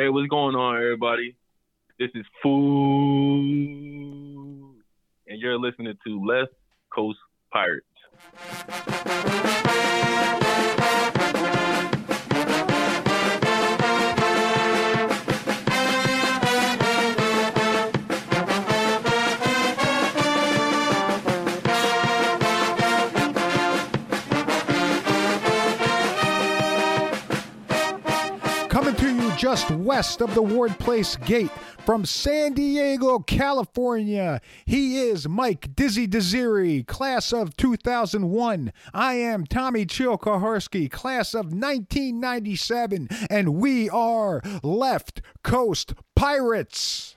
Hey, what's going on, everybody? This is Food, and you're listening to Left Coast Pirates. Just west of the Ward Place Gate from San Diego, California. He is Mike Dizzy Desiri, class of 2001. I am Tommy Chilkoharski, class of 1997, and we are Left Coast Pirates.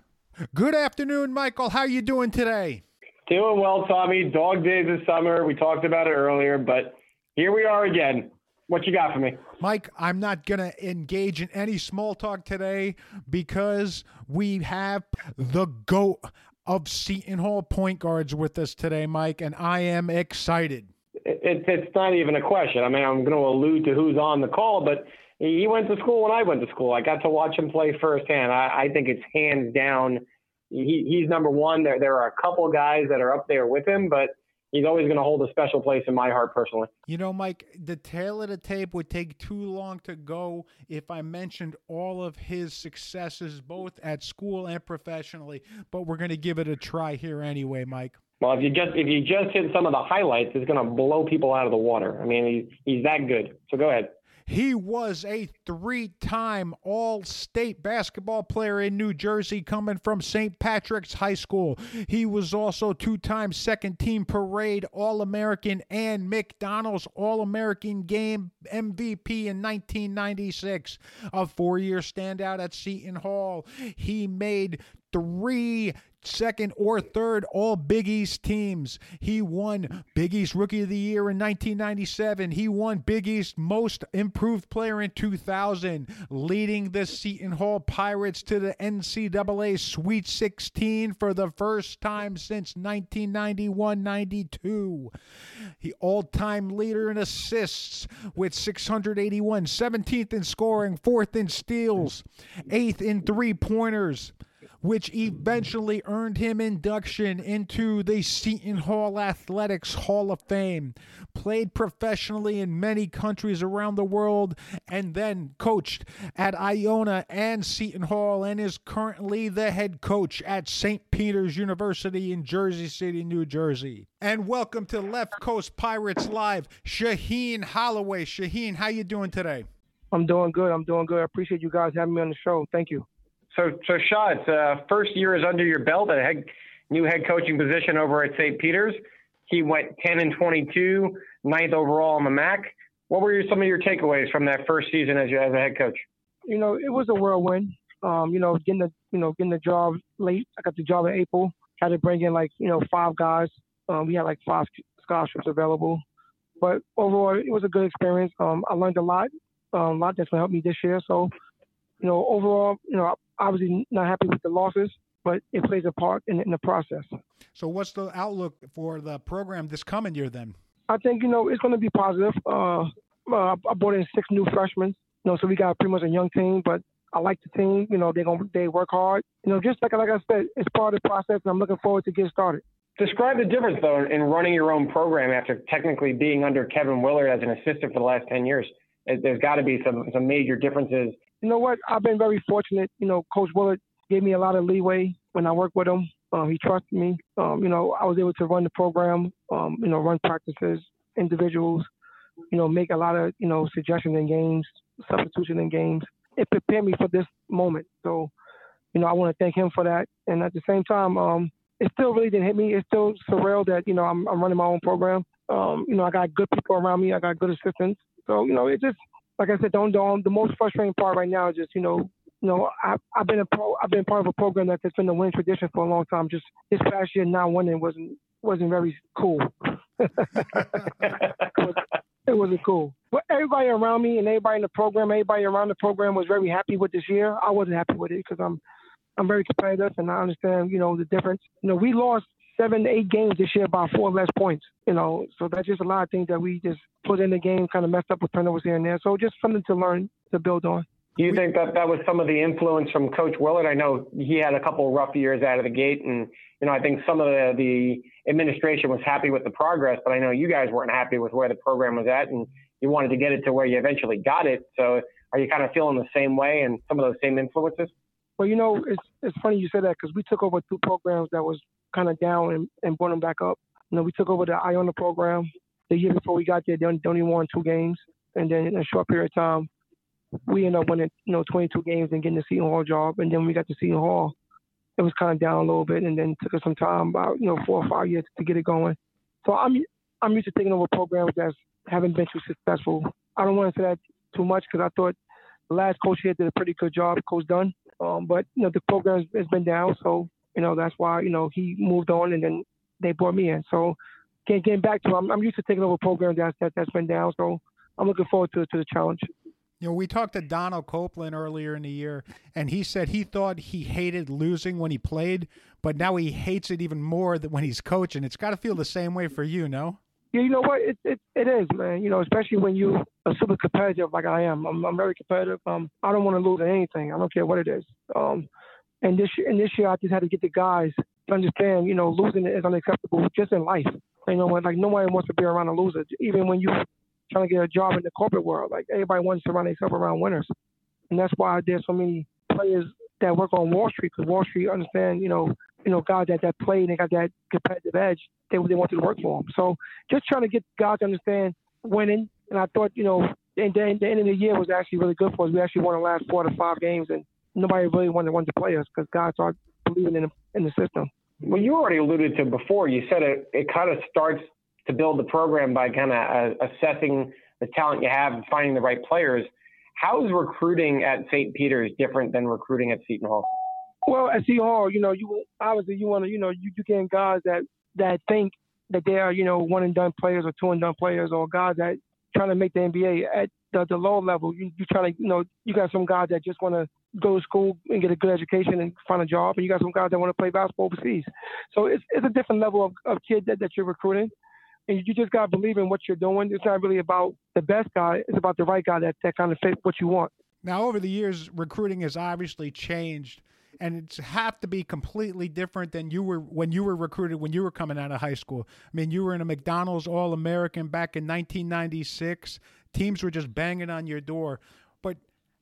Good afternoon, Michael. How are you doing today? Doing well, Tommy. Dog days of summer. We talked about it earlier, but here we are again. What you got for me? Mike, I'm not going to engage in any small talk today because we have the GOAT of Seton Hall point guards with us today, Mike, and I am excited. It's it's not even a question. I mean, I'm going to allude to who's on the call, but he went to school when I went to school. I got to watch him play firsthand. I, I think it's hands down. He, he's number one. There there are a couple guys that are up there with him, but he's always going to hold a special place in my heart personally. You know, Mike, the tale of the tape would take too long to go if I mentioned all of his successes, both at school and professionally. But we're going to give it a try here anyway, Mike. Well, if you just if you just hit some of the highlights, it's going to blow people out of the water. I mean, he's he's that good. So go ahead. He was a three time All State basketball player in New Jersey, coming from St. Patrick's High School. He was also two time second team parade All American and McDonald's All American game MVP in 1996. A four year standout at Seton Hall. He made three second or third all Big East teams. He won Big East Rookie of the Year in 1997. He won Big East Most Improved Player in 2000, leading the Seton Hall Pirates to the NCAA Sweet 16 for the first time since 1991-92. He all-time leader in assists with 681, 17th in scoring, 4th in steals, 8th in three-pointers which eventually earned him induction into the Seton Hall Athletics Hall of Fame. Played professionally in many countries around the world and then coached at Iona and Seton Hall and is currently the head coach at St. Peter's University in Jersey City, New Jersey. And welcome to Left Coast Pirates Live, Shaheen Holloway. Shaheen, how you doing today? I'm doing good. I'm doing good. I appreciate you guys having me on the show. Thank you. So, so Shaw, it's uh, first year is under your belt at a head, new head coaching position over at St. Peter's. He went 10 and 22, ninth overall on the MAAC. What were your, some of your takeaways from that first season as, you, as a head coach? You know, it was a whirlwind. Um, you know, getting the you know getting the job late. I got the job in April. Had to bring in like you know five guys. Um, we had like five scholarships available, but overall it was a good experience. Um, I learned a lot. Um, a lot that's gonna help me this year. So, you know, overall, you know, obviously not happy with the losses, but it plays a part in, in the process. So, what's the outlook for the program this coming year then? I think you know it's going to be positive. Uh, uh, I brought in six new freshmen, you know, so we got pretty much a young team, but I like the team. You know, they going they work hard. You know, just like like I said, it's part of the process, and I'm looking forward to get started. Describe the difference though in running your own program after technically being under Kevin Willard as an assistant for the last ten years. There's got to be some some major differences you know what? I've been very fortunate. You know, Coach Willard gave me a lot of leeway when I worked with him. Um, he trusted me. Um, you know, I was able to run the program. Um, you know, run practices, individuals. You know, make a lot of you know suggestions in games, substitution in games. It prepared me for this moment. So, you know, I want to thank him for that. And at the same time, um, it still really didn't hit me. It's still surreal that you know I'm, I'm running my own program. Um, you know, I got good people around me. I got good assistants. So, you know, it just like I said, don't don't. The most frustrating part right now is just you know, you know, I, I've been a pro, I've been part of a program that's been a winning tradition for a long time. Just this past year, not winning wasn't wasn't very cool. it wasn't cool. But everybody around me and everybody in the program, everybody around the program was very happy with this year. I wasn't happy with it because I'm I'm very competitive and I understand you know the difference. You know, we lost seven, eight games this year by four less points. You know, so that's just a lot of things that we just put in the game, kind of messed up with turnovers here and there. So just something to learn to build on. Do you think that that was some of the influence from Coach Willard? I know he had a couple rough years out of the gate, and you know I think some of the, the administration was happy with the progress, but I know you guys weren't happy with where the program was at, and you wanted to get it to where you eventually got it. So are you kind of feeling the same way and some of those same influences? Well, you know, it's it's funny you say that because we took over two programs that was kind of down and, and brought them back up. You know, we took over the Iona program the year before we got there. They only, they only won two games, and then in a short period of time we ended up winning, you know, 22 games and getting the Seton Hall job. And then we got to Seton Hall, it was kind of down a little bit, and then took us some time, about you know, four or five years to get it going. So I'm I'm used to taking over programs that haven't been too successful. I don't want to say that too much because I thought the last coach here did a pretty good job, Coach Dunne. Um, but you know, the program has been down, so you know that's why you know he moved on, and then they brought me in. So getting back to, I'm, I'm used to taking over programs that, that that's been down. So I'm looking forward to to the challenge. You know, we talked to Donald Copeland earlier in the year, and he said he thought he hated losing when he played, but now he hates it even more than when he's coaching. It's got to feel the same way for you, no? Yeah, you know what? It, it it is, man. You know, especially when you are super competitive like I am. I'm, I'm very competitive. Um, I don't want to lose anything. I don't care what it is. Um, and this and this year I just had to get the guys to understand. You know, losing is unacceptable just in life. You know, like nobody wants to be around a loser. Even when you trying to get a job in the corporate world. Like everybody wants to surround themselves around winners, and that's why there's so many players that work on Wall Street because Wall Street understand, you know, you know, guys that that play and they got that competitive edge. They they want to work for them. So just trying to get guys to understand winning. And I thought, you know, and then the end of the year was actually really good for us. We actually won the last four to five games, and nobody really wanted, wanted to play us because guys started believing in the, in the system. Well, you already alluded to before. You said it, it kind of starts to build the program by kind of uh, assessing the talent you have and finding the right players. How is recruiting at St. Peter's different than recruiting at Seton Hall? Well, at Seton Hall, you know, you obviously you want to, you know, you, you getting guys that that think that they are, you know, one and done players or two and done players, or guys that trying to make the NBA at the, the low level. You you trying to, you know, you got some guys that just want to go to school and get a good education and find a job, and you got some guys that want to play basketball overseas. So it's it's a different level of, of kid that, that you're recruiting and you just got to believe in what you're doing. It's not really about the best guy; it's about the right guy that that kind of fit what you want. Now, over the years, recruiting has obviously changed, and it's have to be completely different than you were when you were recruited when you were coming out of high school. I mean, you were in a McDonald's All American back in 1996. Teams were just banging on your door,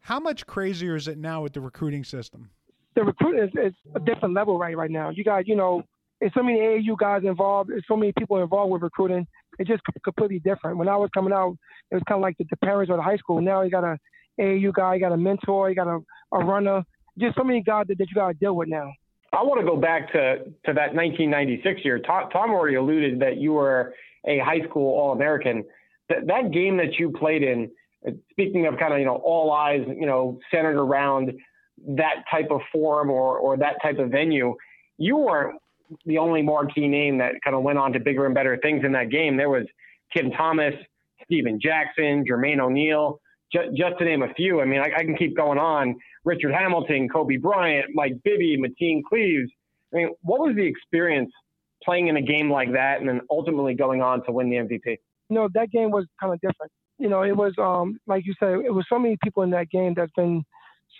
how much crazier is it now with the recruiting system? The recruiting is, is a different level right right now. You got you know there's so many AAU guys involved. There's so many people involved with recruiting. It's just completely different. When I was coming out, it was kind of like the, the parents or the high school. Now you got a AAU guy, you got a mentor, you got a, a runner. Just so many guys that, that you got to deal with now. I want to go back to, to that 1996 year. Tom, Tom already alluded that you were a high school All American. That, that game that you played in, speaking of kind of, you know, all eyes, you know, centered around that type of forum or, or that type of venue, you weren't the only marquee name that kind of went on to bigger and better things in that game. There was Tim Thomas, Stephen Jackson, Jermaine O'Neal, just, just to name a few. I mean, I, I, can keep going on. Richard Hamilton, Kobe Bryant, Mike Bibby, Mateen Cleaves. I mean, what was the experience playing in a game like that and then ultimately going on to win the MVP? Know, that game was kind of different. You know, it was, um, like you said, it was so many people in that game that's been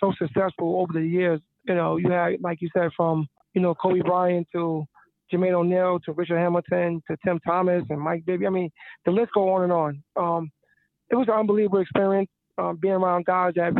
so successful over the years. You know, you had, like you said, from you know, Kobe Bryant to Jermaine O'Neal to Richard Hamilton to Tim Thomas and Mike Bibby. I mean, the list go on and on. Um, it was an unbelievable experience um, being around guys that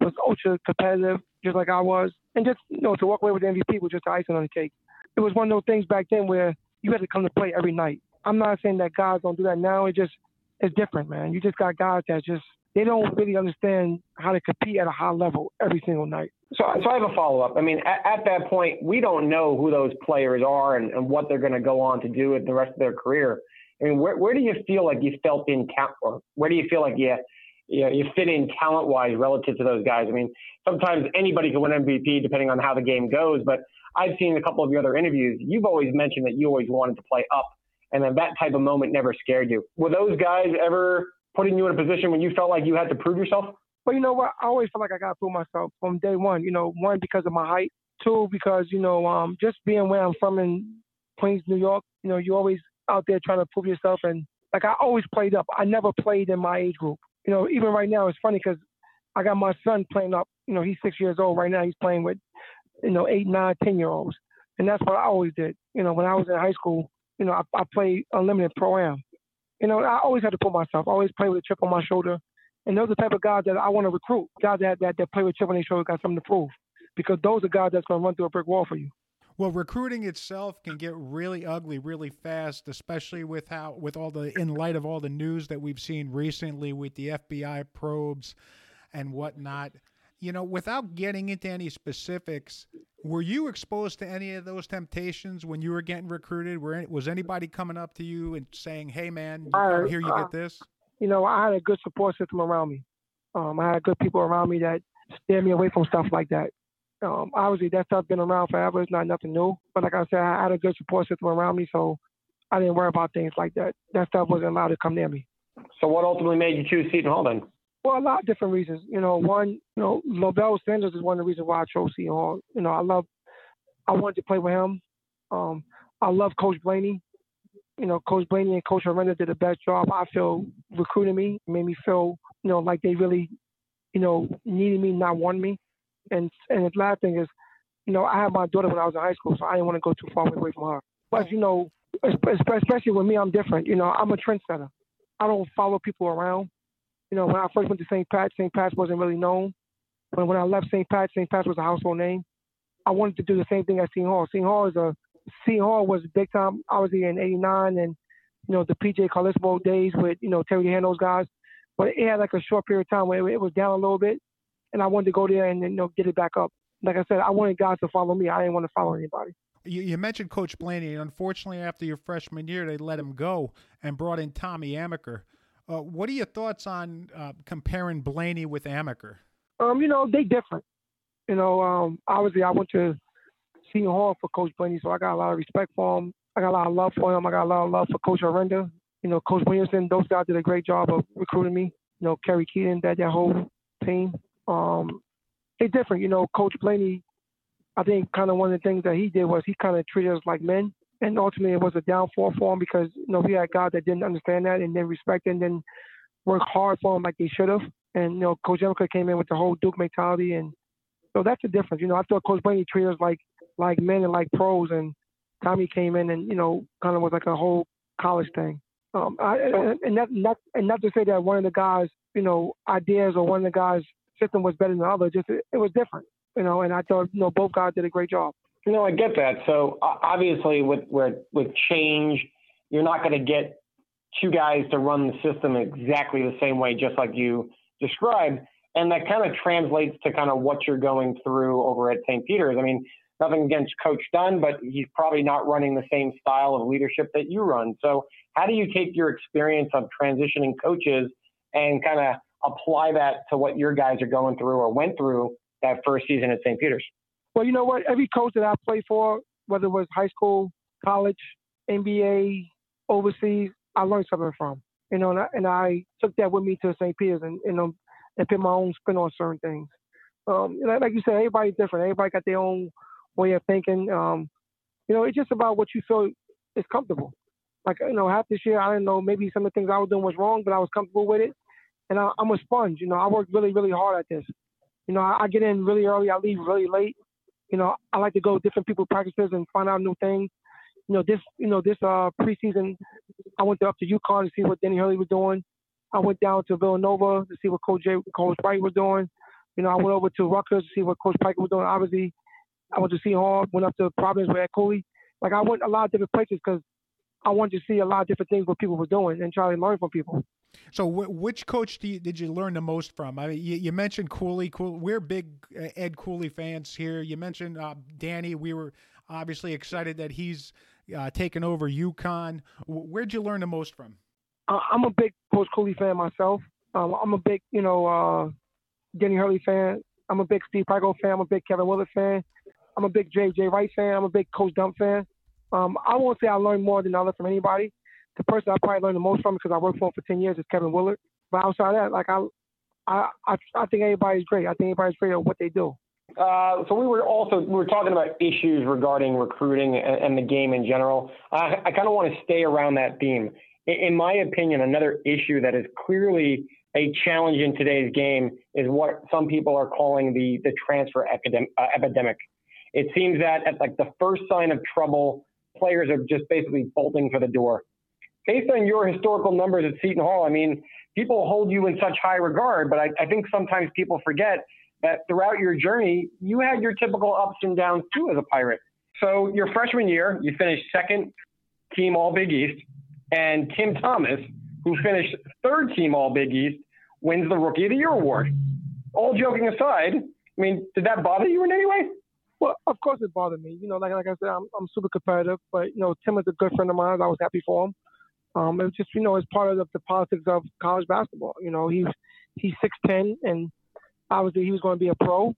was ultra competitive, just like I was, and just you know to walk away with the MVP was just icing on the cake. It was one of those things back then where you had to come to play every night. I'm not saying that guys don't do that now. It just it's different, man. You just got guys that just they don't really understand how to compete at a high level every single night. So, so I have a follow up. I mean, at, at, that point, we don't know who those players are and, and what they're going to go on to do with the rest of their career. I mean, where, where do you feel like you felt in count, or where do you feel like you, you, you fit in talent wise relative to those guys? I mean, sometimes anybody can win MVP depending on how the game goes, but I've seen a couple of your other interviews. You've always mentioned that you always wanted to play up, and then that type of moment never scared you. Were those guys ever putting you in a position when you felt like you had to prove yourself? Well, you know what? I always felt like I got to prove myself from day one. You know, one because of my height, two because you know, um, just being where I'm from in Queens, New York. You know, you're always out there trying to prove yourself, and like I always played up. I never played in my age group. You know, even right now, it's funny because I got my son playing up. You know, he's six years old right now. He's playing with, you know, eight, nine, ten year olds, and that's what I always did. You know, when I was in high school, you know, I, I played unlimited pro am. You know, I always had to put myself. I always play with a chip on my shoulder, and those are the type of guys that I want to recruit. Guys that that, that play with chip on their shoulder got something to prove, because those are guys that's going to run through a brick wall for you. Well, recruiting itself can get really ugly really fast, especially with how with all the in light of all the news that we've seen recently with the FBI probes and whatnot. You know, without getting into any specifics, were you exposed to any of those temptations when you were getting recruited? Were was anybody coming up to you and saying, "Hey, man, I, here you uh, get this"? You know, I had a good support system around me. Um, I had good people around me that steered me away from stuff like that. Um, obviously, that stuff been around forever. It's not nothing new. But like I said, I had a good support system around me, so I didn't worry about things like that. That stuff wasn't allowed to come near me. So what ultimately made you choose Seton Hall then? Well, a lot of different reasons. You know, one, you know, Levell Sanders is one of the reasons why I chose Seton Hall. You know, I love, I wanted to play with him. Um, I love Coach Blaney. You know, Coach Blaney and Coach Aranda did the best job. I feel recruiting me, made me feel, you know, like they really, you know, needed me, not wanted me. And and the last thing is, you know, I had my daughter when I was in high school, so I didn't want to go too far away from her. But you know, especially with me, I'm different. You know, I'm a trendsetter. I don't follow people around. You know, when I first went to St. Pat, St. Pat's wasn't really known. When when I left St. Pat, St. Pat's was a household name. I wanted to do the same thing at Seton Hall. Seton Hall is a Seton Hall was big time. Obviously in '89 and you know the PJ Carlesimo days with you know Terry Dehere those guys. But it had like a short period of time where it was down a little bit, and I wanted to go there and you know get it back up. Like I said, I wanted guys to follow me. I didn't want to follow anybody. You, you mentioned Coach Blaney. And unfortunately, after your freshman year, they let him go and brought in Tommy Amaker. Uh, what are your thoughts on uh, comparing Blaney with Amaker? Um, you know, they different. You know, um, obviously I went to Seton Hall for Coach Blaney, so I got a lot of respect for him. I got a lot of love for him. I got a lot of love for Coach Aranda. You know, Coach Williamson, those guys did a great job of recruiting me. You know, Kerry Keaton, that that whole team. Um, it's different. You know, Coach Blaney, I think kind of one of the things that he did was he kind of treated us like men. And ultimately, it was a downfall for him because you know we had guys that didn't understand that and didn't respect and then work hard for him like they should have. And you know, Coach Amaker came in with the whole Duke mentality, and so that's the difference. You know, I thought Coach Blaney treated us like like men and like pros, and Tommy came in and you know kind of was like a whole college thing. Um, I, and not not and not to say that one of the guys, you know, ideas or one of the guys' system was better than the other. Just it, it was different, you know. And I thought you know both guys did a great job. No, I get that. So obviously, with with change, you're not going to get two guys to run the system exactly the same way, just like you described. And that kind of translates to kind of what you're going through over at St. Peter's. I mean, nothing against Coach Dunne, but he's probably not running the same style of leadership that you run. So, how do you take your experience of transitioning coaches and kind of apply that to what your guys are going through or went through that first season at St. Peter's? Well, you know what? Every coach that I played for, whether it was high school, college, NBA, overseas, I learned something from. You know, and I, and I took that with me to St. Peter's and you know and put my own spin on certain things. Um, like you said, everybody's different. Everybody got their own way of thinking. Um, you know, it's just about what you feel is comfortable. Like you know, half this year I didn't know maybe some of the things I was doing was wrong, but I was comfortable with it. And I, am a sponge. You know, I work really, really hard at this. You know, I, I get in really early, I leave really late. You know, I like to go to different people practices and find out new things. You know, this you know this uh preseason, I went up to UConn to see what Danny Hurley was doing. I went down to Villanova to see what Coach Jay, Coach Wright was doing. You know, I went over to Rutgers to see what Coach Pikiell was doing. Obviously, I went to Seton Hall, went up to Providence with Ed Cooley. Like I went a lot of different places because I wanted to see a lot of different things what people were doing and try to learn from people. So, which coach you, did you learn the most from? I mean, you, you mentioned Cooley. Cool, we're big uh, Ed Cooley fans here. You mentioned uh, Danny. We were obviously excited that he's uh, taken over UConn. Where'd you learn the most from? I'm a big Coach Cooley fan myself. Um, I'm a big, you know, uh, Hurley fan. I'm a big Steve Pikiell fan. I'm a big Kevin Willard fan. I'm a big J.J. Wright fan. I'm a big Coach Dunne fan. Um, I won't say I learned more than other from anybody. The person I probably learned the most from because I worked for him for 10 years is Kevin Willard. But outside that, like I, I, I, I think everybody's great. I think everybody's great at what they do. Uh, so we were also we were talking about issues regarding recruiting and, and the game in general. I, I kind of want to stay around that theme. In, in my opinion, another issue that is clearly a challenge in today's game is what some people are calling the the transfer. Uh, epidemic. It seems that at like the first sign of trouble, players are just basically bolting for the door. Based on your historical numbers at Seton Hall, I mean, people hold you in such high regard, but I, I think sometimes people forget that throughout your journey, you had your typical ups and downs too as a pirate. So your freshman year, you finished second team All Big East, and Tim Thomas, who finished third team All Big East, wins the Rookie of the Year award. All joking aside, I mean, did that bother you in any way? Well, of course it bothered me. You know, like like I said, I'm I'm super competitive, but you know, Tim is a good friend of mine. I was happy for him. Um, it was just you know, it's part of the, the politics of college basketball. You know, he's he's six ten, and obviously he was going to be a pro.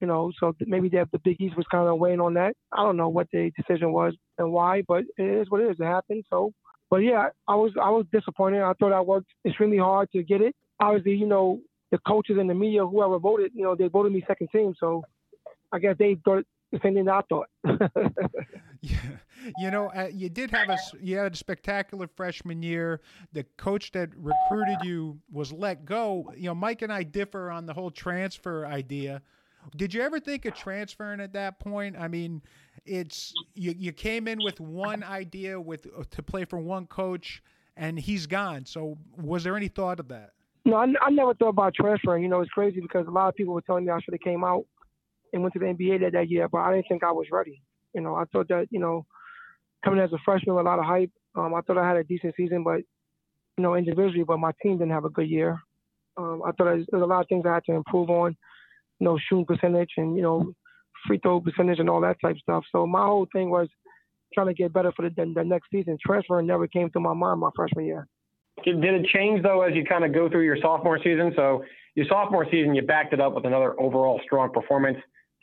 You know, so maybe the, Big East was kind of weighing on that. I don't know what the decision was and why, but it is what it is. It happened. So, but yeah, I was I was disappointed. I thought I worked extremely hard to get it. Obviously, you know, the coaches and the media, whoever voted, you know, they voted me second team. So I guess they thought the same thing I thought. yeah. You know, uh, you did have a you had a spectacular freshman year. The coach that recruited you was let go. You know, Mike and I differ on the whole transfer idea. Did you ever think of transferring at that point? I mean, it's you, you came in with one idea with to play for one coach, and he's gone. So, was there any thought of that? No, I, I never thought about transferring. You know, it's crazy because a lot of people were telling me I should have came out and went to the NBA that, that year, but I didn't think I was ready. You know, I thought that you know, coming as a freshman with a lot of hype, um, I thought I had a decent season, but you know, individually, but my team didn't have a good year. Um, I thought there's a lot of things I had to improve on you know, shooting percentage and, you know, free throw percentage and all that type of stuff. So my whole thing was trying to get better for the, the, the next season. Transferring never came to my mind my freshman year. Did it change though as you kind of go through your sophomore season? So your sophomore season, you backed it up with another overall strong performance.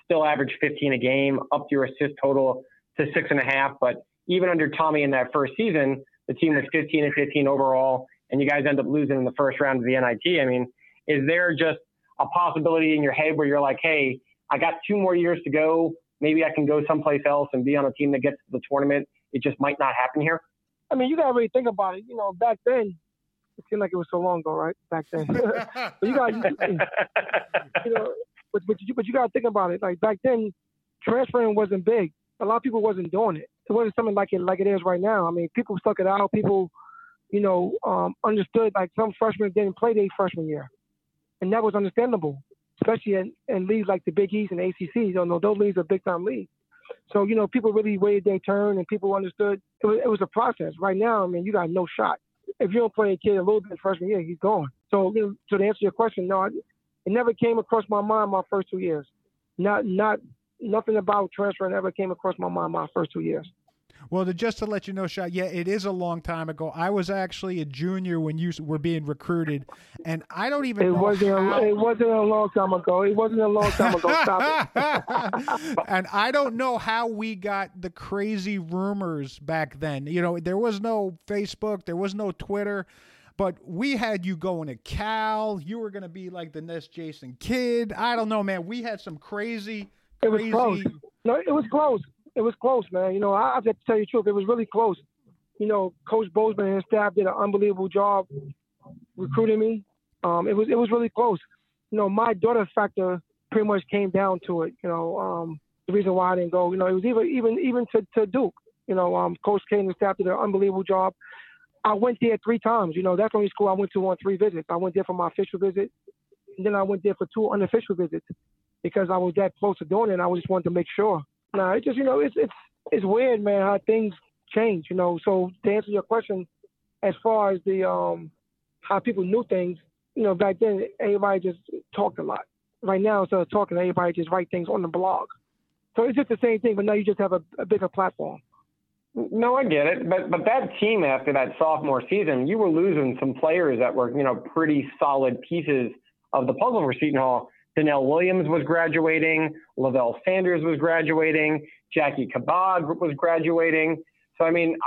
Still averaged 15 a game, upped your assist total to six and a half. But even under Tommy in that first season, the team was 15 and 15 overall, and you guys end up losing in the first round of the NIT. I mean, is there just a possibility in your head where you're like, hey, I got two more years to go. Maybe I can go someplace else and be on a team that gets to the tournament. It just might not happen here. I mean, you gotta really think about it. You know, back then, it seemed like it was so long ago, right? Back then, but you got, you know, but but you, but you gotta think about it. Like back then, transferring wasn't big. A lot of people wasn't doing it. It wasn't something like it like it is right now. I mean, people stuck it out. People, you know, um, understood. Like some freshmen didn't play their freshman year and that was understandable, especially in, in leagues like the Big East and ACC. You know, those leagues are big time leagues. So you know, people really waited their turn, and people understood it was, it was a process. Right now, I mean, you got no shot. If you don't play a kid a little bit freshman year, he's gone. So, you know, so to answer your question, no, it never came across my mind my first two years. Not, not, nothing about transferring ever came across my mind my first two years. Well, to, just to let you know, Shot, yeah, it is a long time ago. I was actually a junior when you were being recruited, and I don't even. It wasn't. How... A, it wasn't a long time ago. It wasn't a long time ago. Stop it. and I don't know how we got the crazy rumors back then. You know, there was no Facebook, there was no Twitter. But we had you going to Cal. You were going to be like the next Jason Kidd. I don't know, man. We had some crazy, crazy. It was close. No, it was close it was close, man. You know, I, I have to tell you the truth. It was really close. You know, Coach Bozeman and his staff did an unbelievable job recruiting me. Um, it was it was really close. You know, my daughter factor pretty much came down to it. You know, um, the reason why I didn't go. You know, it was even even even to, to Duke. You know, um, Coach K and his staff did an unbelievable job. I went there three times. You know, that's the only school I went to on three visits. I went there for my official visit, and then I went there for two unofficial visits because I was that close to doing it. and I just wanted to make sure. No, it just you know it's it's it's weird, man, how things change. You know, so to answer your question, as far as the um how people knew things, you know, back then everybody just talked a lot. Right now, instead of talking, everybody just write things on the blog. So it's just the same thing, but now you just have a, a bigger platform. No, I get it, but but that team after that sophomore season, you were losing some players that were you know pretty solid pieces of the puzzle for Seton Hall. Dannell Williams was graduating, Levell Sanders was graduating, Jackie Kabag was graduating. So, I mean,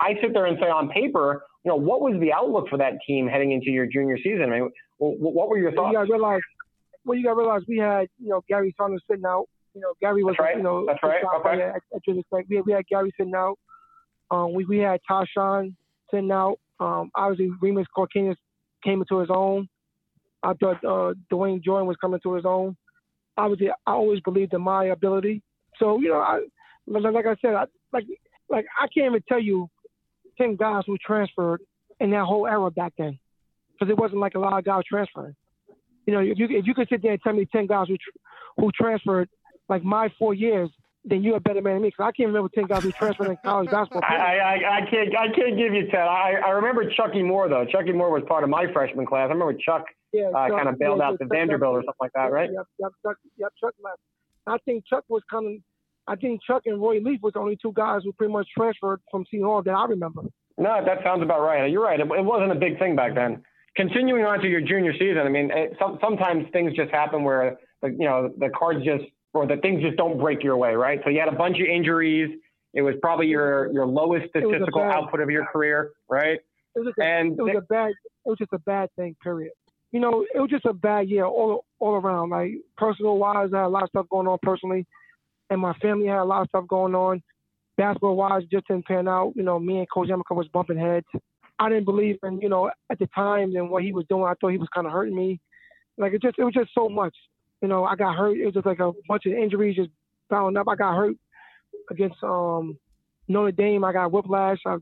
I sit there and say on paper, you know, what was the outlook for that team heading into your junior season? I mean, what were your thoughts? You to realize, well, you got to realize we had, you know, Gary Saunders sitting out. You know, Gary was, right. you know, that's right. Okay. At, at we, had, we had Gary sitting out. Um, we, we had Ty Shine sitting out. Um, obviously, Rimas Kaukenas came into his own. I thought uh, Dwayne Jordan was coming to his own. Obviously, I always believed in my ability. So you know, I, like I said, I, like like I can't even tell you ten guys who transferred in that whole era back then, because it wasn't like a lot of guys transferring. You know, if you if you could sit there and tell me ten guys who who transferred like my four years, then you're a better man than me. Because I can't remember ten guys who transferred in college basketball. I, I, I can't I can't give you ten. I, I remember Chucky Moore though. Chucky Moore was part of my freshman class. I remember Chuck yeah, uh, kind of bailed yeah, out to Vanderbilt or something like that, right? Yep, yep, Chuck, yep, Chuck left. I think Chuck was coming. I think Chuck and Roy Leaf was the only two guys who pretty much transferred from Seton Hall that I remember. No, that sounds about right. You're right. It, it wasn't a big thing back then. Continuing on to your junior season, I mean, it, some, sometimes things just happen where the, you know the cards just or the things just don't break your way, right? So you had a bunch of injuries. It was probably your your lowest statistical output of your career, right? It was, a, and it was a bad. It was just a bad thing. Period. You know, it was just a bad year all all around. Like personal wise, I had a lot of stuff going on personally, and my family had a lot of stuff going on. Basketball wise, just didn't pan out. You know, me and Coach Amaker was bumping heads. I didn't believe in, you know, at the time and what he was doing. I thought he was kind of hurting me. Like it just, it was just so much. You know, I got hurt. It was just like a bunch of injuries just piling up. I got hurt against um, Notre Dame. I got whiplash. I,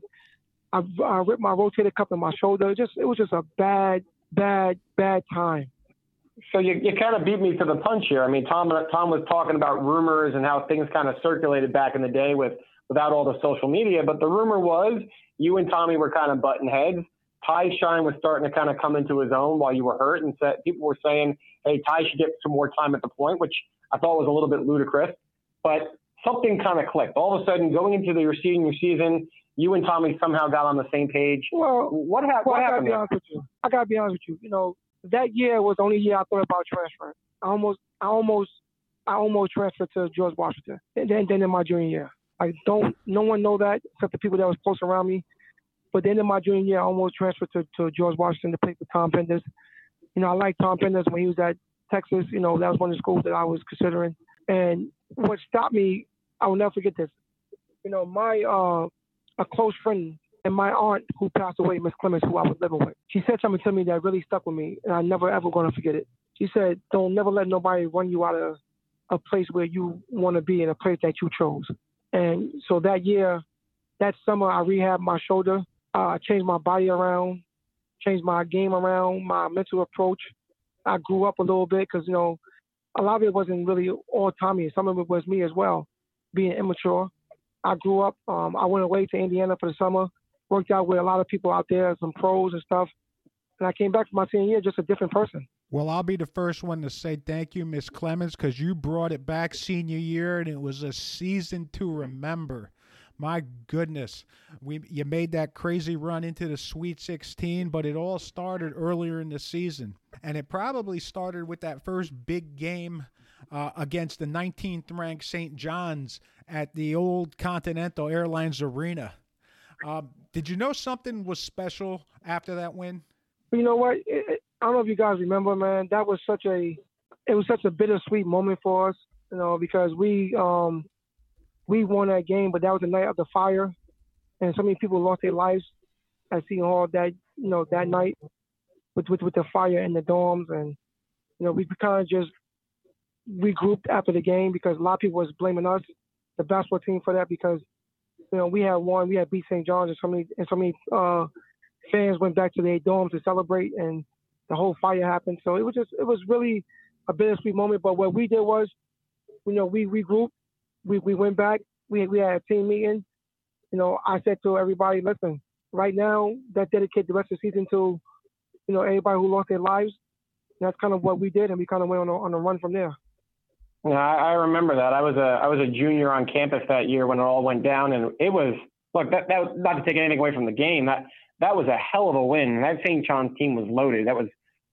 I, I ripped my rotator cuff in my shoulder. It just, it was just a bad, bad, bad time. So you, you kind of beat me to the punch here. I mean, Tom Tom was talking about rumors and how things kind of circulated back in the day with without all the social media. But the rumor was you and Tommy were kind of button heads. Ty Shine was starting to kind of come into his own while you were hurt, and said people were saying, "Hey, Ty should get some more time at the point," which I thought was a little bit ludicrous. But something kind of clicked. All of a sudden, going into your senior season, you and Tommy somehow got on the same page. Well, what, ha- well, what happened? I I gotta be honest with you. You know, that year was the only year I thought about transferring. I almost, I almost, I almost transferred to George Washington, and then, then in my junior year. I don't, no one know that except the people that was close around me. But then in my junior year, I almost transferred to, to George Washington to play for Tom Penders. You know, I liked Tom Penders when he was at Texas. You know, that was one of the schools that I was considering. And what stopped me, I will never forget this. You know, my uh, a close friend and my aunt who passed away, Miss Clemens, who I was living with, she said something to me that really stuck with me, and I never ever gonna forget it. She said, "Don't never let nobody run you out of a place where you want to be in a place that you chose." And so that year, that summer, I rehabbed my shoulder uh, changed my body around, changed my game around, my mental approach. I grew up a little bit because, you know, a lot of it wasn't really all Tommy. Some of it was me as well, being immature. I grew up. Um, I went away to Indiana for the summer, worked out with a lot of people out there, some pros and stuff. And I came back for my senior year just a different person. Well, I'll be the first one to say thank you, Miss Clemens, because you brought it back senior year, and it was a season to remember. My goodness, we you made that crazy run into the Sweet 16, but it all started earlier in the season, and it probably started with that first big game uh, against the 19th ranked St. John's at the old Continental Airlines Arena. Uh, did you know something was special after that win? You know what? It, I don't know if you guys remember, man. That was such a it was such a bittersweet moment for us, you know, because we um we won that game, but that was the night of the fire, and so many people lost their lives at Seton Hall that you know that night with with, with the fire in the dorms, and you know we kind of just regrouped after the game because a lot of people was blaming us, the basketball team, for that because you know we had one, we had beat St. John's, and so many and so many uh, fans went back to their dorms to celebrate, and the whole fire happened. So it was just it was really a bittersweet moment. But what we did was, you know, we regrouped we, we went back, we, we had a team meeting. You know, I said to everybody, listen, right now, that dedicate the rest of the season to, you know, everybody who lost their lives. And that's kind of what we did, and we kind of went on a, on a run from there. Yeah, I, I remember that. I was a I was a junior on campus that year when it all went down, and it was look that that not to take anything away from the game. That that was a hell of a win. That St. John's team was loaded. That was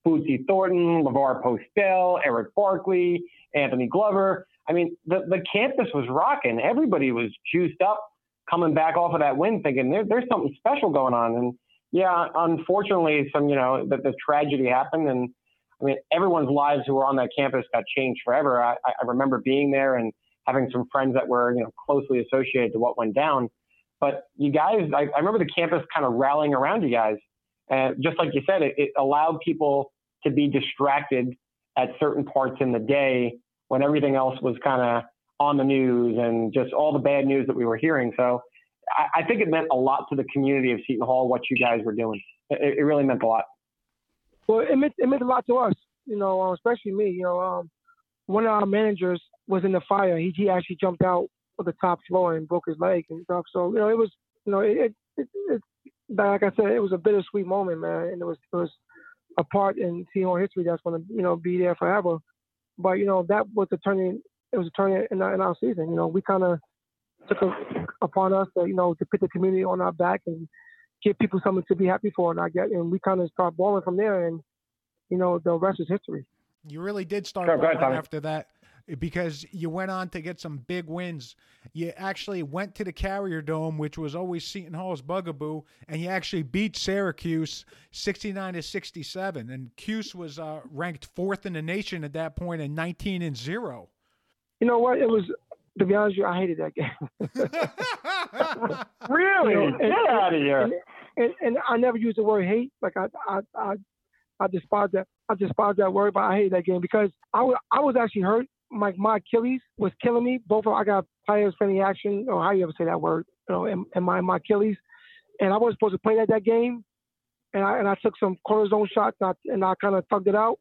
Bootsy Thornton, Lavor Postell, Erick Barkley, Anthony Glover. I mean, the, the campus was rocking. Everybody was juiced up coming back off of that win thinking there, there's something special going on. And yeah, unfortunately, some, you know, that the tragedy happened. And I mean, everyone's lives who were on that campus got changed forever. I, I remember being there and having some friends that were, you know, closely associated to what went down. But you guys, I, I remember the campus kind of rallying around you guys. And just like you said, it, it allowed people to be distracted at certain parts in the day when everything else was kind of on the news and just all the bad news that we were hearing. So I, I, think it meant a lot to the community of Seton Hall what you guys were doing. It, it really meant a lot. Well, it meant it meant a lot to us, you know, uh, especially me. You know, um, one of our managers was in the fire. He he actually jumped out of the top floor and broke his leg and stuff. So you know, it was you know it it, it, like I said, it was a bittersweet moment, man, and it was it was a part in Hall history that's going to you know be there forever. But you know that was a turning. It was a turning in our, in our season. You know, we kind of took a, upon us to you know to put the community on our back and give people something to be happy for, and I get and we kind of start balling from there, and you know the rest is history. You really did start sure, balling after that because you went on to get some big wins. You actually went to the Carrier Dome, which was always Seton Hall's bugaboo, and you actually beat Syracuse 69 to 67. And Cuse was uh, ranked fourth in the nation at that point and 19 and 0. You know what? It was, to be honest with you, I hated that game. really? You know, and, Get out of here. And, and, and, I never use the word hate. Like, I, I, I, I despise that. I despise that word, but I hate that game because I, w- I was actually hurt my my Achilles was killing me. Both of I got players friendly action, or how you ever say that word, you know, and, and my my Achilles, and I wasn't supposed to play that that game, and I and I took some cortisone shots, and I, and I kind of tugged it out,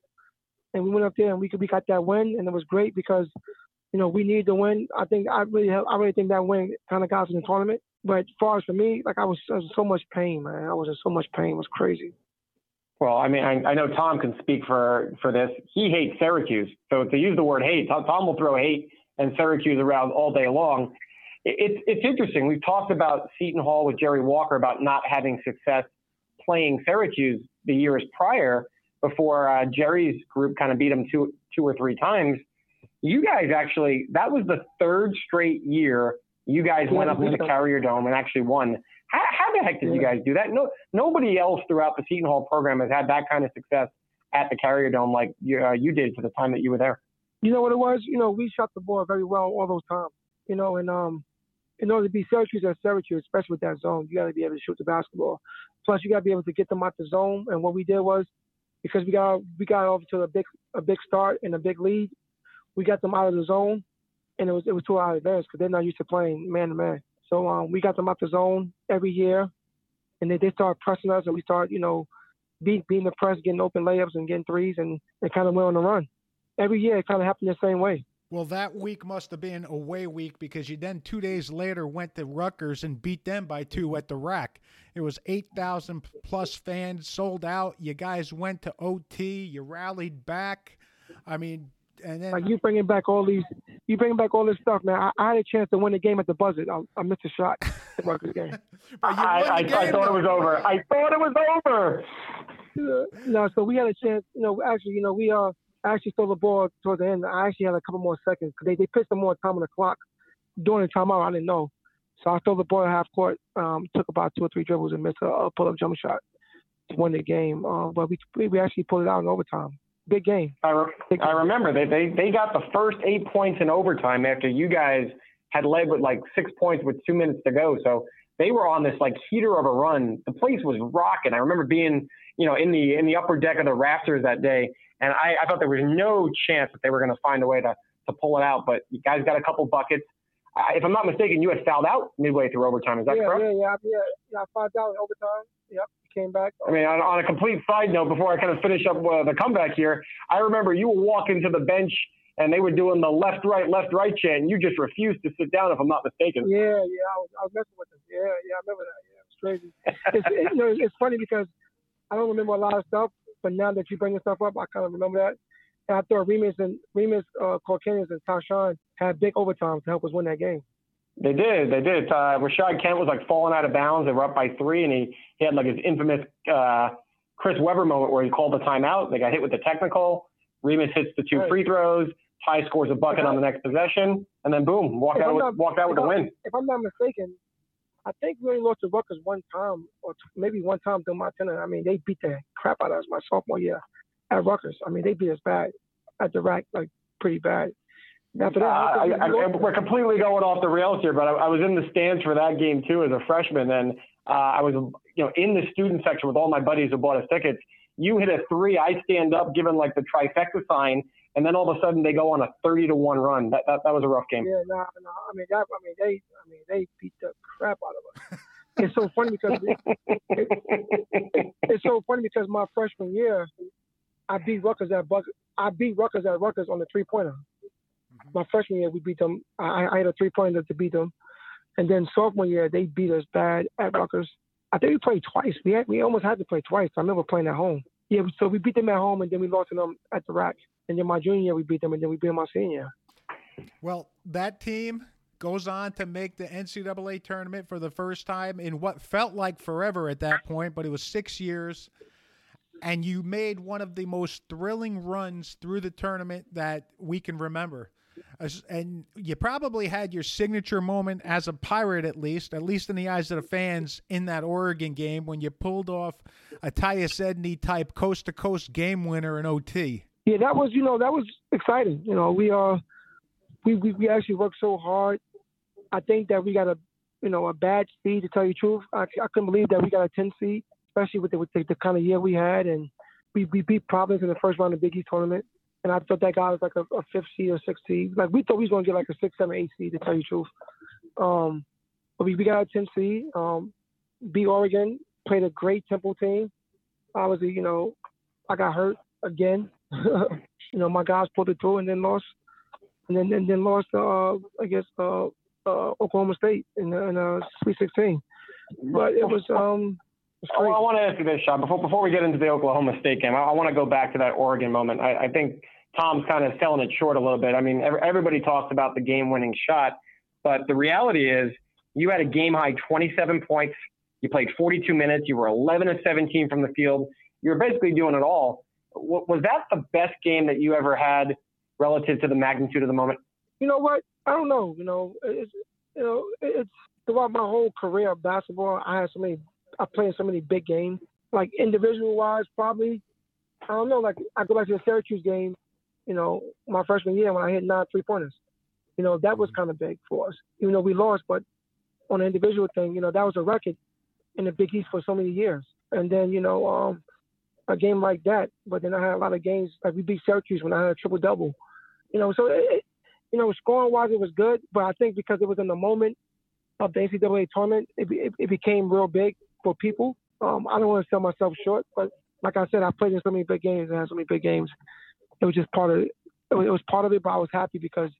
and we went up there and we could we got that win, and it was great because, you know, we need to win. I think I really I really think that win kind of got us in the tournament. But as far as for me, like I was, I was so much pain, man. I was in so much pain. It was crazy. Well, I mean, I, I, know Tom can speak for for this. He hates Syracuse, so to use the word hate, Tom, Tom will throw hate and Syracuse around all day long. It, it's it's interesting. We've talked about Seton Hall with Jerry Walker about not having success playing Syracuse the years prior before uh, Jerry's group kind of beat them two two or three times. You guys actually that was the third straight year you guys went up to the Carrier Dome and actually won. How, how the heck did you guys do that? No, nobody else throughout the Seton Hall program has had that kind of success at the Carrier Dome like you, uh, you did for the time that you were there. You know what it was? You know, we shot the ball very well all those times. You know, and um, in order to be Syracuse at Syracuse, especially with that zone, you got to be able to shoot the basketball. Plus, you got to be able to get them out the zone. And what we did was, because we got we got off to a big a big start and a big lead, we got them out of the zone, and it was it was to our advantage because they're not used to playing man to man. So um, we got them out of the zone every year, and they, they start pressing us, and we start, you know, beat, beating the press, getting open layups and getting threes, and they kind of went on the run. Every year, it kind of happened the same way. Well, that week must have been away week because you then two days later went to Rutgers and beat them by two at the RAC. It was 8,000 plus fans sold out. You guys went to OT. You rallied back. I mean, and then like you bringing back all these, you bringing back all this stuff, man. I, I had a chance to win the game at the buzzer. I, I missed a shot. The Rutgers game. I, I, game, I, thought it was over. I thought it was over. no, so we had a chance. You know, actually, you know, we uh actually stole the ball towards the end. I actually had a couple more seconds because they they pitched some more time on the clock during the timeout. I didn't know, so I stole the ball at half court. Um, took about two or three dribbles and missed a, a pull up jump shot to win the game. Uh, but we we actually pulled it out in overtime big game. I, re- I remember they, they they got the first eight points in overtime after you guys had led with like six points with two minutes to go. So they were on this like heater of a run. The place was rocking. I remember being you know in the in the upper deck of the rafters that day, and I, I thought there was no chance that they were going to find a way to to pull it out. But you guys got a couple buckets. Uh, if I'm not mistaken, you had fouled out midway through overtime. Is that yeah, correct? Yeah, yeah, yeah, yeah. I fouled out in overtime. Yep came back. I mean, on, on a complete side note, before I kind of finish up uh, the comeback here, I remember you were walking to the bench and they were doing the left, right, left, right chant, and you just refused to sit down, if I'm not mistaken. Yeah, yeah, I was, I was messing with them. Yeah, yeah, I remember that. Yeah, it was crazy. it's, it, you know, it's funny because I don't remember a lot of stuff, but now that you bring stuff up, I kind of remember that. And I thought Rimas and Rimas, uh, Kaukenas and Ty Shine had big overtime to help us win that game. They did. They did. Uh, Rashod Kent was like falling out of bounds. They were up by three, and he, he had like his infamous uh, Chris Webber moment where he called the timeout. They got hit with the technical. Rimas hits the two right. free throws. Ty scores a bucket on the next possession, and then boom, walked out, with, not, walked out with the win. If I'm not mistaken, I think we only lost to Rutgers one time, or maybe one time my tenure. I mean, they beat the crap out of us my sophomore year at Rutgers. I mean, they beat us bad at the RAC, like pretty bad. After that, uh, I, I, we're completely going off the rails here, but I, I, was in the stands for that game too as a freshman, and uh, I was, you know, in the student section with all my buddies who bought us tickets. You hit a three, I stand up, giving like the trifecta sign, and then all of a sudden they go on a thirty to one run. That that, that was a rough game. Yeah, no, nah, no. Nah, I mean, that, I mean, they, I mean, they beat the crap out of us. it's so funny because it, it, it's so funny because my freshman year, I beat Rutgers at Buck. I beat Rutgers at Rutgers on the three pointer. Mm-hmm. My freshman year, we beat them. I, I had a three pointer to beat them, and then sophomore year, they beat us bad at Rutgers. I think we played twice. We had, we almost had to play twice. I remember playing at home. Yeah, so we beat them at home, and then we lost to them at the RAC. And then my junior year, we beat them, and then we beat them my senior. Well, that team goes on to make the NCAA tournament for the first time in what felt like forever at that point, but it was six years. And you made one of the most thrilling runs through the tournament that we can remember. And you probably had your signature moment as a pirate, at least, at least in the eyes of the fans, in that Oregon game when you pulled off a Tyus Edney type coast to coast game winner in OT. Yeah, that was you know that was exciting. You know, we uh we we, we actually worked so hard I think that we got a you know a bad seed to tell you the truth. I, I couldn't believe that we got a 10 seed, especially with the, with the, the kind of year we had, and we, we beat Providence in the first round of Big East tournament. And I thought that guy was like a, a fifth seed or sixth seed. Like we thought we was gonna get like a six, seven, eight seed to tell you the truth. Um, but we, we got a 10 seed. Um, beat Oregon, played a great Temple team. Obviously, you know, I got hurt again. you know, my guys pulled it through and then lost, and then and then lost. Uh, I guess uh, uh, Oklahoma State in, in uh, Sweet 16. But it was. Um, oh, I want to ask you this, Sean. Before before we get into the Oklahoma State game, I, I want to go back to that Oregon moment. I, I think Tom's kind of selling it short a little bit. I mean, every, everybody talks about the game-winning shot, but the reality is you had a game high 27 points. You played 42 minutes. You were 11 of 17 from the field. You were basically doing it all. Was that the best game that you ever had relative to the magnitude of the moment? You know what? I don't know. You know, it's you know, it's throughout my whole career of basketball. I had so many. I played so many big games. Like individual wise, probably. I don't know. Like I go back to the Syracuse game. You know, my freshman year when I hit nine three pointers. You know, that was mm-hmm. kind of big for us. Even though we lost, but on an individual thing, you know, that was a record in the Big East for so many years. And then, you know, um, a game like that. But then I had a lot of games like we beat Syracuse when I had a triple double. You know, so it, you know, scoring wise, it was good, but I think because it was in the moment of the NCAA tournament, it, it, it became real big for people. Um, I don't want to sell myself short, but like I said, I played in so many big games and had so many big games. It was just part of it. It was, part of it, but I was happy because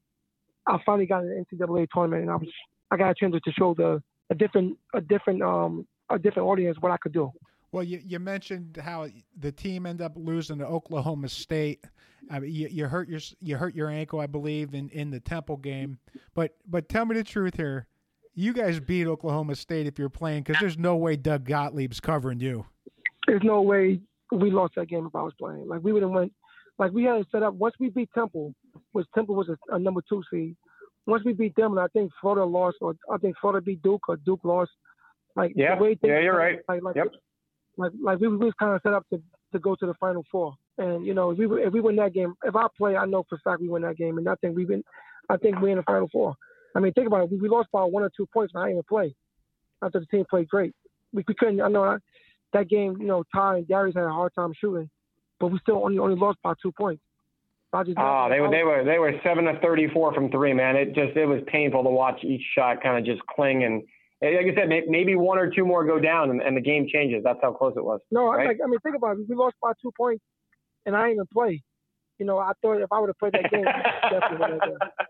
I finally got an NCAA tournament, and I was I got a chance to show the a different a different um a different audience what I could do. Well, you, you mentioned how the team ended up losing to Oklahoma State. I mean, you, you hurt your you hurt your ankle, I believe, in, in the Temple game. But but tell me the truth here. You guys beat Oklahoma State if you're playing because there's no way Doug Gottlieb's covering you. There's no way we lost that game if I was playing. Like we would have went. Like we had it set up. Once we beat Temple, which Temple was a, a number two seed. Once we beat them, and I think Florida lost, or I think Florida beat Duke, or Duke lost. Like yeah, the way yeah, you're right. Like, like yep like like we, we was kind of set up to, to go to the final four. And you know, if we if we win that game, if I play, I know for a fact we win that game. And I think we've been, I think we're in the final four. I mean, think about it. We, we lost by one or two points, but I didn't even play. After the team played great, we, we couldn't. I know I, that game. You know, Ty and Darius had a hard time shooting, but we still only only lost by two points. Oh, they were they were they were seven to thirty four from three, man. It just it was painful to watch each shot kind of just cling and like I said, maybe one or two more go down and, and the game changes. That's how close it was. No, right? like, I mean, think about it. We lost by two points, and I didn't even play. You know, I thought if I would have played that game, definitely would have.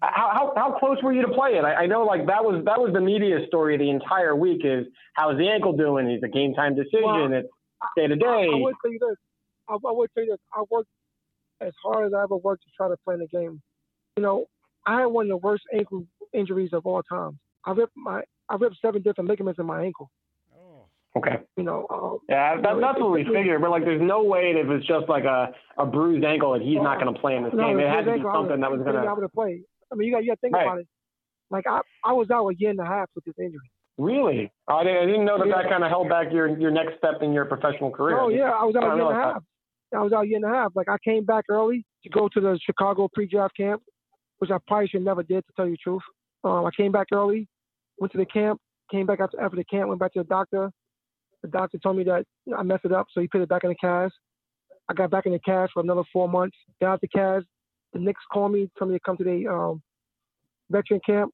How, how how close were you to play it? I, I know like that was that was the media story the entire week is how's the ankle doing? It's a game time decision. Well, it's day to day. I, would tell you this. I, I would tell you this. I worked as hard as I ever worked to try to play in the game. You know, I had one of the worst ankle injuries of all time. I ripped my I ripped seven different ligaments in my ankle. Oh. Okay. You know. Um, yeah, that, that's what we figured. But like, there's no way that if it's just like a, a bruised ankle that he's not going to play in this no, game. It had to be something that was going to. Be able to play. I mean, you got you got to think right. about it. Like I I was out a year and a half with this injury. Really? I didn't, I didn't know that yeah. that kind of held back your your next step in your professional career. Oh yeah, I was out a year and a half. That. I was out a year and a half. Like I came back early to go to the Chicago pre-draft camp, which I probably should never did to tell you the truth. Um, I came back early, went to the camp, came back after, after the camp, went back to the doctor. The doctor told me that I messed it up, so he put it back in the cast. I got back in the cast for another four months. Got out the cast. The Knicks called me, told me to come to the um, veteran camp.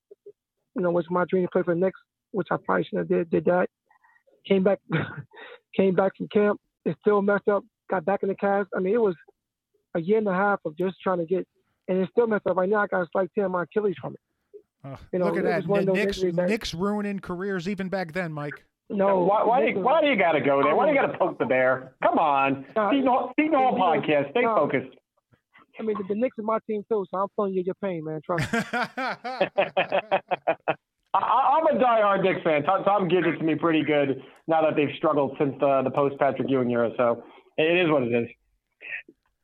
You know, was my dream to play for the Knicks, which I probably shouldn't have did, did that. Came back, came back from camp. It still messed up. Got back in the cast. I mean, it was a year and a half of just trying to get, and it's still messed up. Right now, I got a slight tear in my Achilles from it. Uh, You know, look at that. was one of Knicks, that- Knicks ruining careers even back then, Mike. No, why, why, do you, why do you got to go there? Why do you got to poke the bear? Come on. No, Seton Hall, Seton Hall no, podcast. Stay no. focused. I mean, the, the Knicks are my team too, so I'm feeling you your pain, man. Trust me. I, I'm a diehard Knicks fan. Tom, Tom gives it to me pretty good now that they've struggled since the, the post Patrick Ewing era. So it is what it is.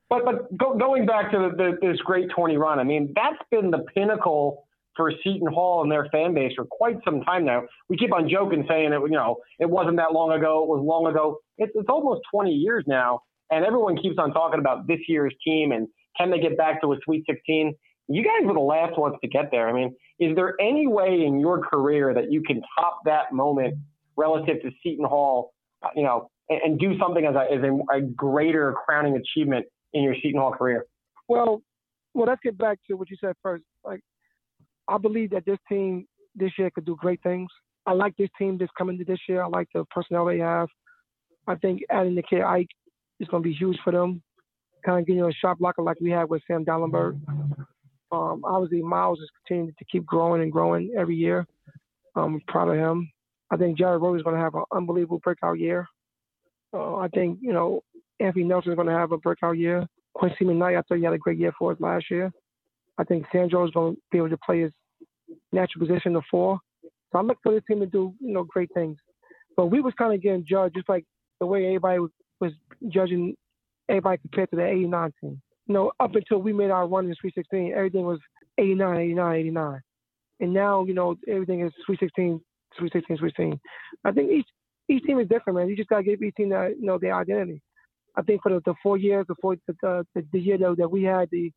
But but go, going back to the, the, this great 20 run, I mean that's been the pinnacle for Seton Hall and their fan base for quite some time now. We keep on joking saying it, you know, it wasn't that long ago. It was long ago. It's, it's almost 20 years now, and everyone keeps on talking about this year's team and can they get back to a Sweet 16. You guys were the last ones to get there. I mean, is there any way in your career that you can top that moment relative to Seton Hall, uh, you know, and, and do something as a, as a, a greater crowning achievement in your Seton Hall career? Well, well, let's get back to what you said first. Like, I believe that this team this year could do great things. I like this team that's coming to this year. I like the personnel they have. I think adding the kid Ike is going to be huge for them. Kind of getting a shot blocker like we had with Sam Dalembert. Um, obviously, Myles is continuing to keep growing and growing every year. I'm proud of him. I think Jared Rhoden is going to have an unbelievable breakout year. Uh, I think, you know, Anthony Nelson is going to have a breakout year. Quincy McKnight, I thought he had a great year for us last year. I think Sandro is going to be able to play his natural position of four. So I look for this team to do, you know, great things. But we was kind of getting judged just like the way everybody was, was judging everybody compared to the 89 team. You know, up until we made our run in Sweet 16, everything was 89, 89, 89. And now, you know, everything is Sweet 16, Sweet 16, Sweet 16. I think each each team is different, man. You just got to give each team that, you know, their identity. I think for the, the four years, the four, the, the, the year that, that we had the,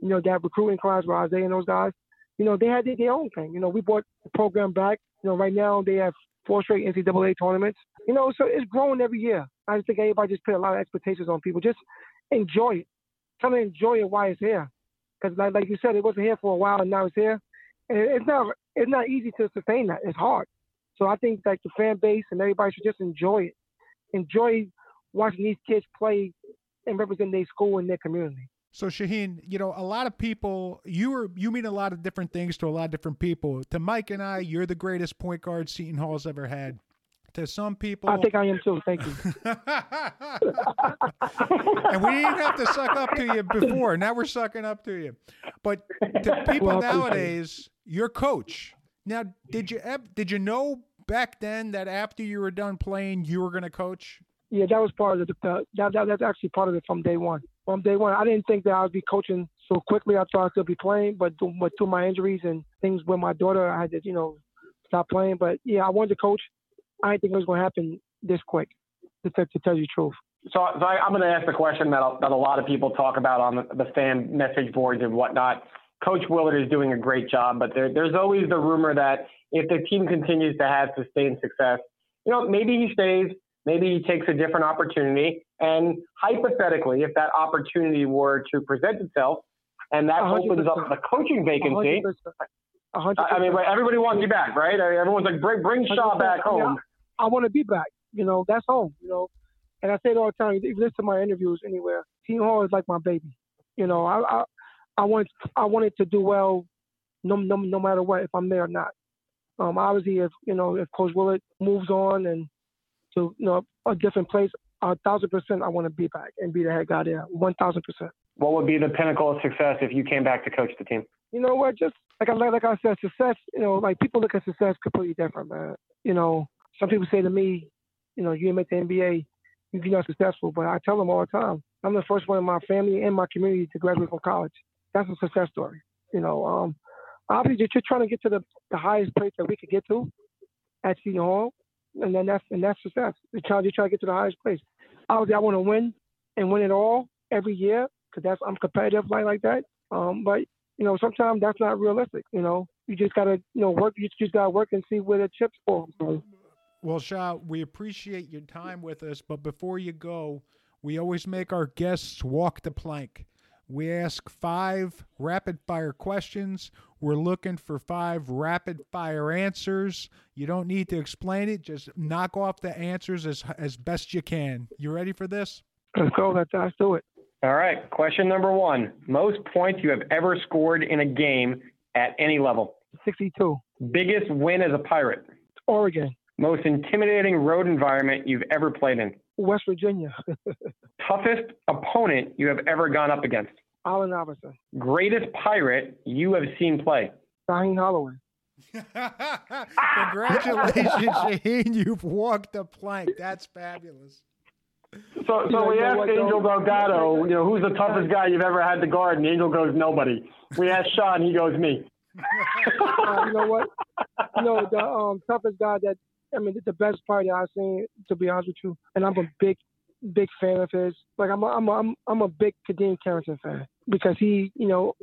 you know, that recruiting class with Isaiah and those guys, you know, they had their, their own thing. You know, we brought the program back. You know, right now they have four straight NCAA tournaments. You know, so it's growing every year. I just think everybody just put a lot of expectations on people. Just enjoy it. Kind of enjoy it while it's here. Because like, like you said, it wasn't here for a while and now it's here. And it's not it's not easy to sustain that. It's hard. So I think like the fan base and everybody should just enjoy it. Enjoy watching these kids play and represent their school and their community. So Shaheen, you know, a lot of people you were you mean a lot of different things to a lot of different people. To Mike and I, you're the greatest point guard Seton Hall's ever had. To some people I think I am too. Thank you. and we didn't have to suck up to you before. Now we're sucking up to you. But to people Well, I appreciate it. nowadays, you're coach. Now, did you did you know back then that after you were done playing, you were going to coach? Yeah, that was part of the that, that that's actually part of it from day one. From day one, I didn't think that I would be coaching so quickly. I thought I'd still be playing, but but through my injuries and things with my daughter, I had to you know stop playing. But yeah, I wanted to coach. I didn't think it was going to happen this quick. To, to, tell you the truth. So, so I, I'm going to ask the question that a, that a lot of people talk about on the, the fan message boards and whatnot. Coach Willard is doing a great job, but there, there's always the rumor that if the team continues to have sustained success, you know, maybe he stays, maybe he takes a different opportunity, and hypothetically, if that opportunity were to present itself, and that A hundred opens up the coaching vacancy. 100%. Hundred I I mean, everybody wants you back, right? I mean, Everyone's like, bring, bring Sha back I home. I want to be back. You know, that's home. You know, and I say it all the time. If you listen to my interviews anywhere, Seton Hall is like my baby. You know, I I, I want I want it to do well, no no no matter what, if I'm there or not. Um, obviously, if you know if Coach Willard moves on and to you know a different place, a thousand percent I want to be back and be the head guy there, one thousand percent. What would be the pinnacle of success if you came back to coach the team? you know what? Just like I like I said, success. You know, like people look at success completely different, man. You know, some people say to me, you know, you didn't make the NBA, you're not successful. But I tell them all the time, I'm the first one in my family and my community to graduate from college. That's a success story. You know, um, obviously you're trying to get to the, the highest place that we could get to at Seton Hall, and then that's and that's success. You're trying, you're trying to get to the highest place. Obviously, I want to win and win it all every year because that's I'm competitive like like that. Um, but you know, sometimes that's not realistic. You know, you just gotta, you know, work. You just gotta work and see where the chips fall. So, Well, Sha, we appreciate your time with us, but before you go, we always make our guests walk the plank. We ask five rapid fire questions. We're looking for five rapid fire answers. You don't need to explain it, just knock off the answers as as best you can. You ready for this? Let's go. Let's, let's do it. All right. Question number one Most points you have ever scored in a game at any level? 62. Biggest win as a pirate? Oregon. Most intimidating road environment you've ever played in? West Virginia. Toughest opponent you have ever gone up against? Allen Iverson. Greatest pirate you have seen play? Shaheen Holloway. Congratulations, Shaheen. You've walked the plank. That's fabulous. So, so we asked Angel Delgado, you know, who's the toughest guy you've ever had to guard, and Angel goes, nobody. We asked Sean, he goes, me. uh, you know what? You know, the um, toughest guy that, I mean, the best part I've seen, to be honest with you, and I'm a big, big fan of his. Like, I'm a, I'm a, I'm, I'm a big Khadeen Carrington fan because he, you know,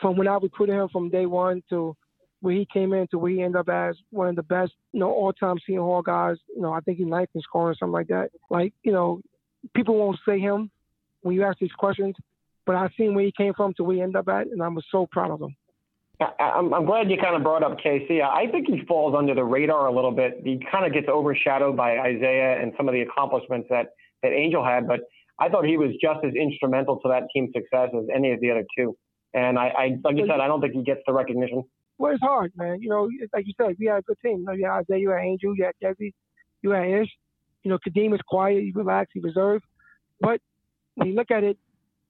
from when I recruited him from day one to where he came in to where he ended up as one of the best, you know, all-time Seton Hall guys. You know, I think he's ninth in scoring or something like that. Like, you know, people won't say him when you ask these questions, but I've seen where he came from to where he ended up at, and I'm so proud of him. I'm, I'm glad you kind of brought up KC. I think he falls under the radar a little bit. He kind of gets overshadowed by Isaiah and some of the accomplishments that, that Angel had, but I thought he was just as instrumental to that team's success as any of the other two. And I, I like you said, I don't think he gets the recognition. Well, it's hard, man. You know, like you said, we had a good team. You know, you had Isaiah, you had Angel, you had Jesse, you had Ish. You know, Khadeen is quiet, he relaxed, he reserved. But when you look at it,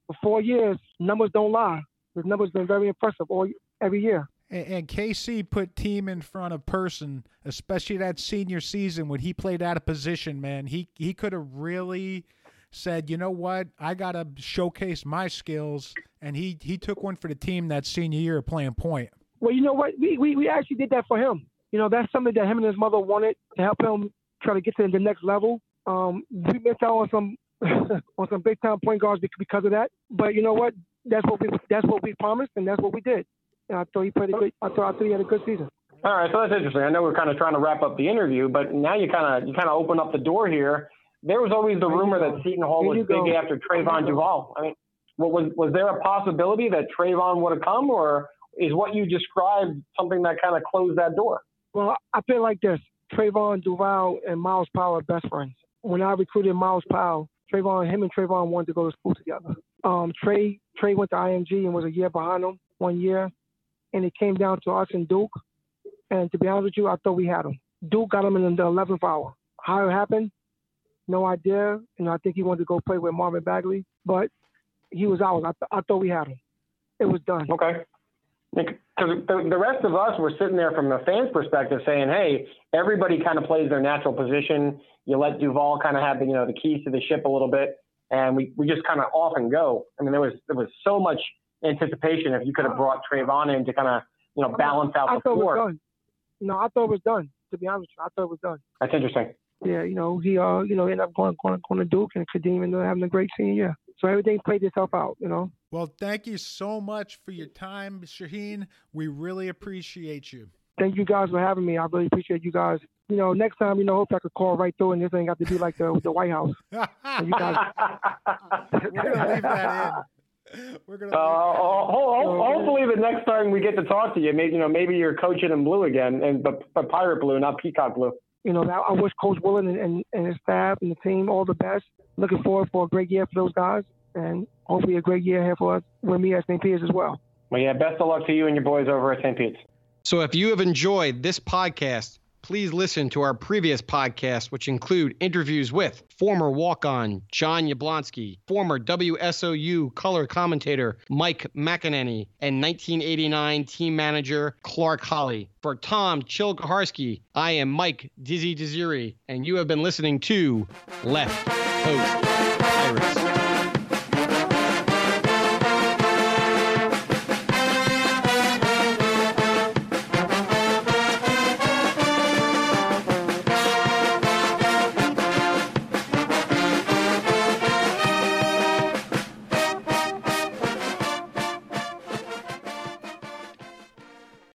for four years, numbers don't lie. His numbers have been very impressive all every year. And, and KC put team in front of person, especially that senior season when he played out of position. Man, he he could have really said, you know what, I got to showcase my skills, and he he took one for the team that senior year playing point. Well, you know what, we we we actually did that for him. You know, that's something that him and his mother wanted to help him try to get to the next level. Um, we missed out on some on some big time point guards because of that. But you know what? That's what we that's what we promised, and that's what we did. I thought he played a good. I thought I thought he had a good season. All right, so that's interesting. I know we're kind of trying to wrap up the interview, but now you kind of you kind of open up the door here. There was always the rumor that Seton Hall was big go. after Trevon Duval. I mean, what was was there a possibility that Trevon would have come, or is what you described something that kind of closed that door? Well, I feel like this: Trevon Duval and Myles Powell are best friends. When I recruited Myles Powell, Trevon, him and Trevon wanted to go to school together. Um, Trey Trey went to IMG and was a year behind him, one year, and it came down to us and Duke. And to be honest with you, I thought we had him. Duke got him in the 11th hour. How it happened, no idea. And I think he wanted to go play with Marvin Bagley, but he was ours. I, th- I thought we had him. It was done. Okay. Because the, the rest of us were sitting there from a fan's perspective saying, hey, everybody kind of plays their natural position. You let Duval kind of have the, you know, the keys to the ship a little bit. And we, we just kind of off and go. I mean, there was there was so much anticipation if you could have brought Trevon in to kind of, you know, balance out I the thought floor. It was done. No, I thought it was done. To be honest with you, I thought it was done. That's interesting. Yeah, you know, he uh, you know, ended up going going going to Duke and Khadeen and having a great senior year. So everything played itself out, you know. Well, thank you so much for your time, Shaheen. We really appreciate you. Thank you guys for having me. I really appreciate you guys. You know, next time, you know, hope I could call right through and this ain't got to be like the the White House. you guys. We're gonna leave that in. We're gonna. Uh, ho- hopefully, the next time we get to talk to you, maybe you know, maybe you're coaching in blue again, and but, but pirate blue, not peacock blue. You know, I wish Coach Willard and, and, and his staff and the team all the best. Looking forward for a great year for those guys and hopefully a great year here for us with me at St. Peter's as well. Well, yeah, best of luck to you and your boys over at St. Peter's. So if you have enjoyed this podcast, please listen to our previous podcasts, which include interviews with former walk on John Yablonsky, former WSOU color commentator Mike McEnany, and 1989 team manager Clark Holly. For Tom Chilkaharsky, I am Mike Dizzy Desiri, and you have been listening to Left Coast Pirates.